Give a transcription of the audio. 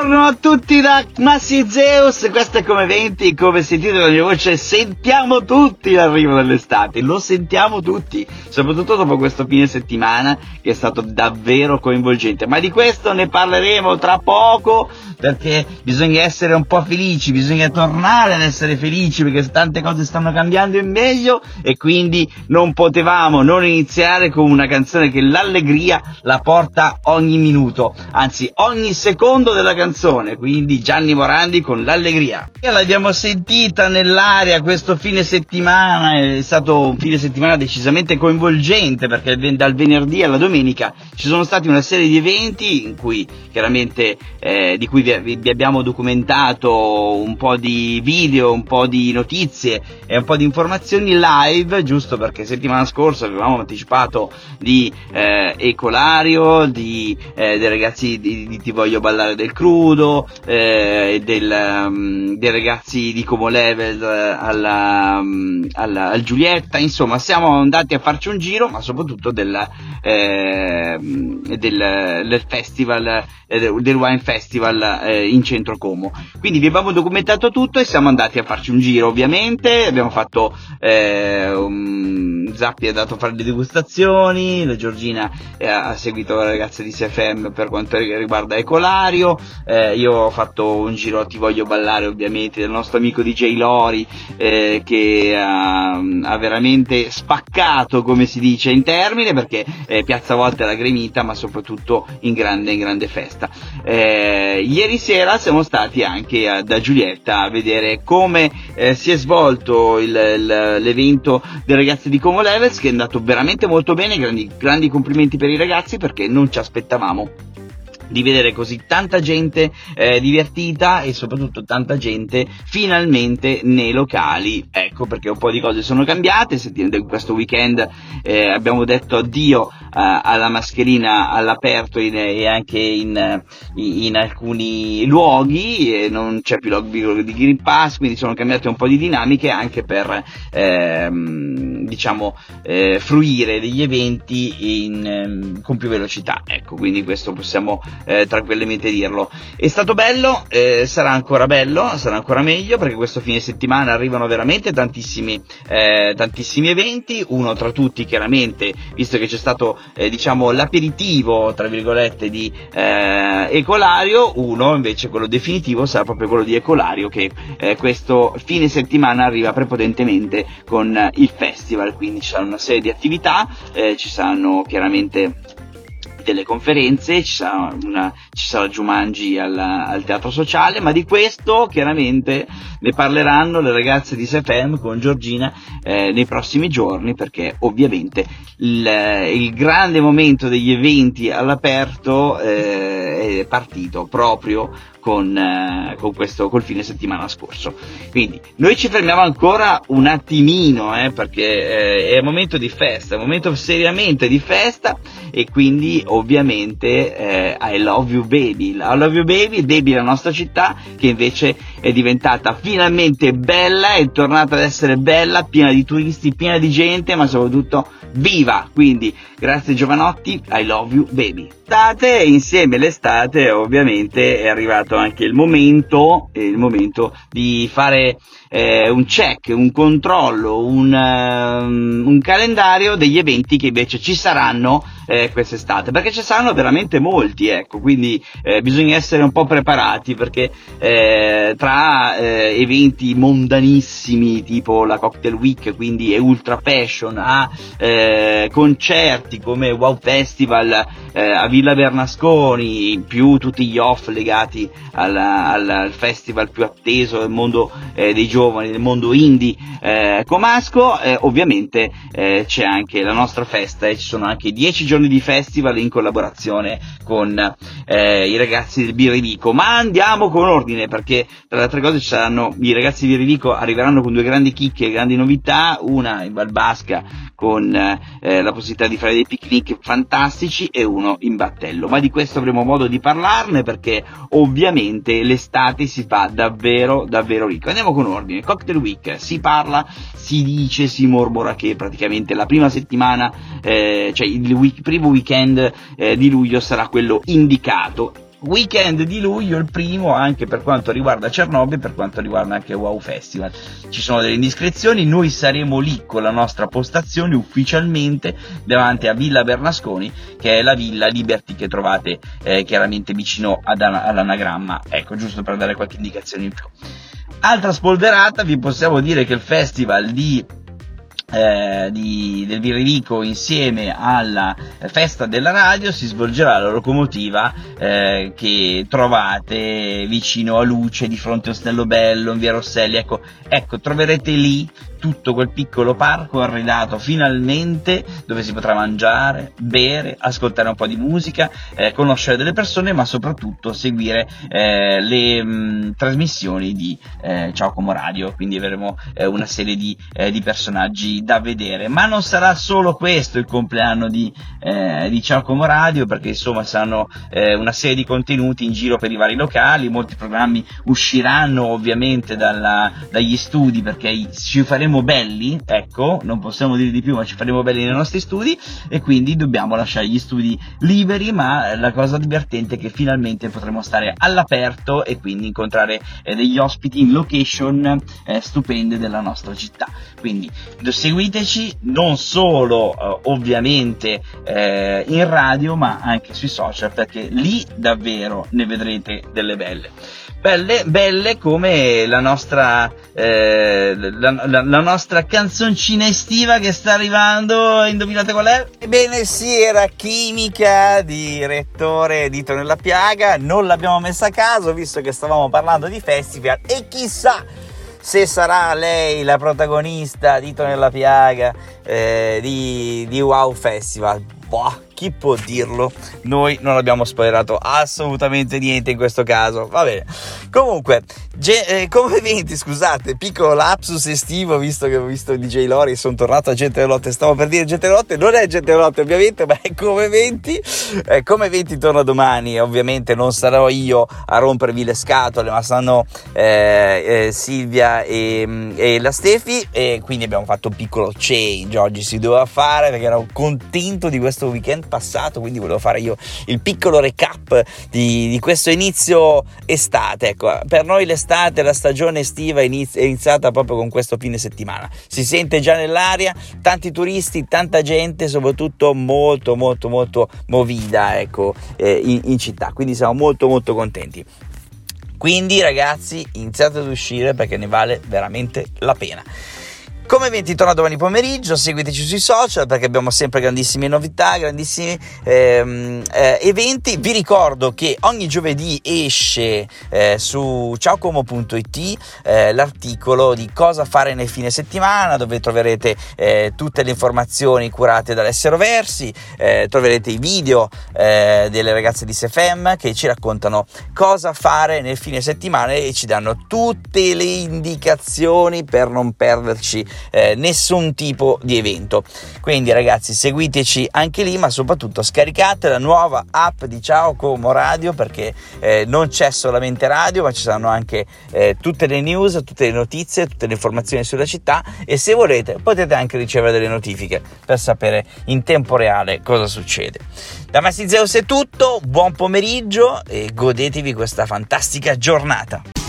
Buongiorno a tutti da Massi Zeus, questo è come 20, come sentite la mia voce, sentiamo tutti l'arrivo dell'estate, lo sentiamo tutti, soprattutto dopo questo fine settimana che è stato davvero coinvolgente, ma di questo ne parleremo tra poco perché bisogna essere un po' felici, bisogna tornare ad essere felici perché tante cose stanno cambiando in meglio e quindi non potevamo non iniziare con una canzone che l'allegria la porta ogni minuto, anzi ogni secondo della canzone, quindi Gianni Morandi con l'allegria. L'abbiamo sentita nell'aria questo fine settimana, è stato un fine settimana decisamente coinvolgente perché dal venerdì alla domenica ci sono stati una serie di eventi in cui chiaramente eh, di cui vi vi, abbiamo documentato un po' di video, un po' di notizie e un po' di informazioni live, giusto perché settimana scorsa avevamo anticipato di eh, Ecolario, di, eh, dei ragazzi di, di, Ti voglio ballare del crudo, eh, del, um, dei ragazzi di Como Level eh, alla, um, alla, al Giulietta, insomma siamo andati a farci un giro, ma soprattutto del, eh, del, del festival, eh, del Wine Festival eh, in centro Como. Quindi vi abbiamo documentato tutto e siamo andati a farci un giro ovviamente, abbiamo fatto um, Zappi è andato a fare le degustazioni, la Giorgina ha seguito la ragazza di CFM per quanto riguarda Ecolario, eh, io ho fatto un giro Ti voglio ballare ovviamente del nostro amico DJ Lori eh, che ha, ha, veramente spaccato come si dice in termine perché eh, Piazza Volta la gremita ma soprattutto in grande, in grande festa. Eh, ieri sera siamo stati anche a, da Giulietta a vedere come eh, si è svolto il, il, l'evento dei ragazzi di Como Levels che è andato veramente molto bene, grandi, grandi complimenti per i ragazzi perché non ci aspettavamo di vedere così tanta gente eh, divertita e soprattutto tanta gente finalmente nei locali. Ecco perché un po' di cose sono cambiate, questo weekend eh, abbiamo detto addio eh, alla mascherina all'aperto in, e anche in, in alcuni luoghi, non c'è più l'obbligo di Green Pass, quindi sono cambiate un po' di dinamiche anche per ehm, diciamo eh, fruire degli eventi in, ehm, con più velocità. Ecco, quindi questo possiamo eh, tranquillamente dirlo. È stato bello, eh, sarà ancora bello, sarà ancora meglio perché questo fine settimana arrivano veramente tantissimi, eh, tantissimi eventi, uno tra tutti chiaramente, visto che c'è stato eh, diciamo l'aperitivo tra virgolette di eh, Ecolario, uno invece quello definitivo sarà proprio quello di Ecolario che eh, questo fine settimana arriva prepotentemente con il festival, quindi ci saranno una serie di attività, ci saranno chiaramente delle conferenze, ci sarà, una, ci sarà Jumanji al, al, teatro sociale, ma di questo chiaramente ne parleranno le ragazze di SFM con Giorgina eh, nei prossimi giorni, perché ovviamente il, il, grande momento degli eventi all'aperto eh, è partito proprio con, eh, con questo, col fine settimana scorso. Quindi noi ci fermiamo ancora un attimino, eh, perché eh, è momento di festa, è momento seriamente di festa e quindi ovviamente eh, I love you baby, I love you baby, baby la nostra città che invece è diventata finalmente bella, è tornata ad essere bella, piena di turisti, piena di gente, ma soprattutto viva, quindi grazie Giovanotti, I love you baby. L'estate, insieme all'estate ovviamente è arrivato anche il momento, il momento di fare eh, un check, un controllo, un, um, un, calendario degli eventi che invece ci saranno eh, quest'estate, perché ci saranno veramente molti, ecco, quindi eh, bisogna essere un po' preparati perché eh, tra eh, eventi mondanissimi tipo la Cocktail Week, quindi è ultra fashion, a eh, concerti come Wow Festival a Villa Bernasconi, più tutti gli off legati al, al, al festival più atteso del mondo dei giovani del mondo indie. Eh, comasco, eh, ovviamente eh, c'è anche la nostra festa e ci sono anche 10 giorni di festival in collaborazione con eh, i ragazzi del Birrivico, ma andiamo con ordine perché tra le altre cose ci saranno i ragazzi di Birrivico arriveranno con due grandi chicche grandi novità, una in Valbasca con eh, la possibilità di fare dei picnic fantastici e uno in battello, ma di questo avremo modo di parlarne perché ovviamente l'estate si fa davvero davvero ricco. Andiamo con ordine. Cocktail Week si parla, si dice, si mormora che praticamente la prima settimana, eh, cioè il week, primo weekend eh, di luglio sarà quello indicato Weekend di luglio, il primo anche per quanto riguarda Chernobyl, per quanto riguarda anche Wow Festival. Ci sono delle indiscrezioni, noi saremo lì con la nostra postazione ufficialmente davanti a Villa Bernasconi, che è la Villa Liberty che trovate eh, chiaramente vicino ad, all'anagramma. Ecco, giusto per dare qualche indicazione in più. Altra spolverata, vi possiamo dire che il festival di eh, di, del Virilico insieme alla festa della radio si svolgerà la locomotiva eh, che trovate vicino a Luce di fronte a Ostello Bello in via Rosselli. Ecco, ecco troverete lì tutto quel piccolo parco arredato finalmente dove si potrà mangiare, bere, ascoltare un po' di musica, eh, conoscere delle persone ma soprattutto seguire eh, le mh, mm, trasmissioni di eh, Ciao Como Radio, quindi avremo eh, una serie di, eh, di, personaggi da vedere. Ma non sarà solo questo il compleanno di, eh, di Ciao Como Radio perché insomma saranno una serie di contenuti in giro per i vari locali, molti programmi usciranno ovviamente dalla, dagli studi perché ci faremo faremo belli, ecco, non possiamo dire di più, ma ci faremo belli nei nostri studi e quindi dobbiamo lasciare gli studi liberi, ma la cosa divertente è che finalmente potremo stare all'aperto e quindi incontrare eh, degli ospiti in location eh, stupende della nostra città. Quindi seguiteci non solo eh, ovviamente eh, in radio, ma anche sui social perché lì davvero ne vedrete delle belle. Belle, belle come la nostra, eh, la, la, la, nostra canzoncina estiva che sta arrivando, indovinate qual è? Ebbene sì, era Chimica di Rettore nella Piaga, non l'abbiamo messa a caso visto che stavamo parlando di festival e chissà se sarà lei la protagonista Dito nella Piaga eh, di, di Wow Festival. Boh, chi può dirlo? Noi non abbiamo spoilerato assolutamente niente in questo caso. Va bene. Comunque, ge- eh, come eventi, scusate, piccolo lapsus estivo, visto che ho visto DJ Lori, sono tornato a Gente Lotte. Stavo per dire Gente Lotte, non è Gente Lotte ovviamente, ma è come eventi. Eh, come eventi torna domani, ovviamente non sarò io a rompervi le scatole, ma saranno eh, eh, Silvia e, e la Stefi. E quindi abbiamo fatto un piccolo change oggi si doveva fare perché ero contento di questo weekend passato, quindi volevo fare io il piccolo recap di, di questo inizio estate. Ecco, per noi l'estate, la stagione estiva è iniziata proprio con questo fine settimana. Si sente già nell'aria, tanti turisti, tanta gente, soprattutto molto molto molto movida ecco, eh, in, in città, quindi siamo molto molto contenti. Quindi ragazzi iniziate ad uscire perché ne vale veramente la pena. Come eventi torna domani pomeriggio, seguiteci sui social perché abbiamo sempre grandissime novità, grandissimi ehm, eh, eventi. Vi ricordo che ogni giovedì esce eh, su ciaocomo.it eh, l'articolo di cosa fare nel fine settimana dove troverete eh, tutte le informazioni curate dall'Essero Versi, eh, troverete i video eh, delle ragazze di SFM che ci raccontano cosa fare nel fine settimana e ci danno tutte le indicazioni per non perderci eh, nessun tipo di evento. Quindi ragazzi seguiteci anche lì, ma soprattutto scaricate la nuova app di Ciao Como Radio perché eh, non c'è solamente radio, ma ci saranno anche eh, tutte le news, tutte le notizie, tutte le informazioni sulla città e se volete potete anche ricevere delle notifiche per sapere in tempo reale cosa succede. Da Massi Zeus è tutto, buon pomeriggio e godetevi questa fantastica giornata.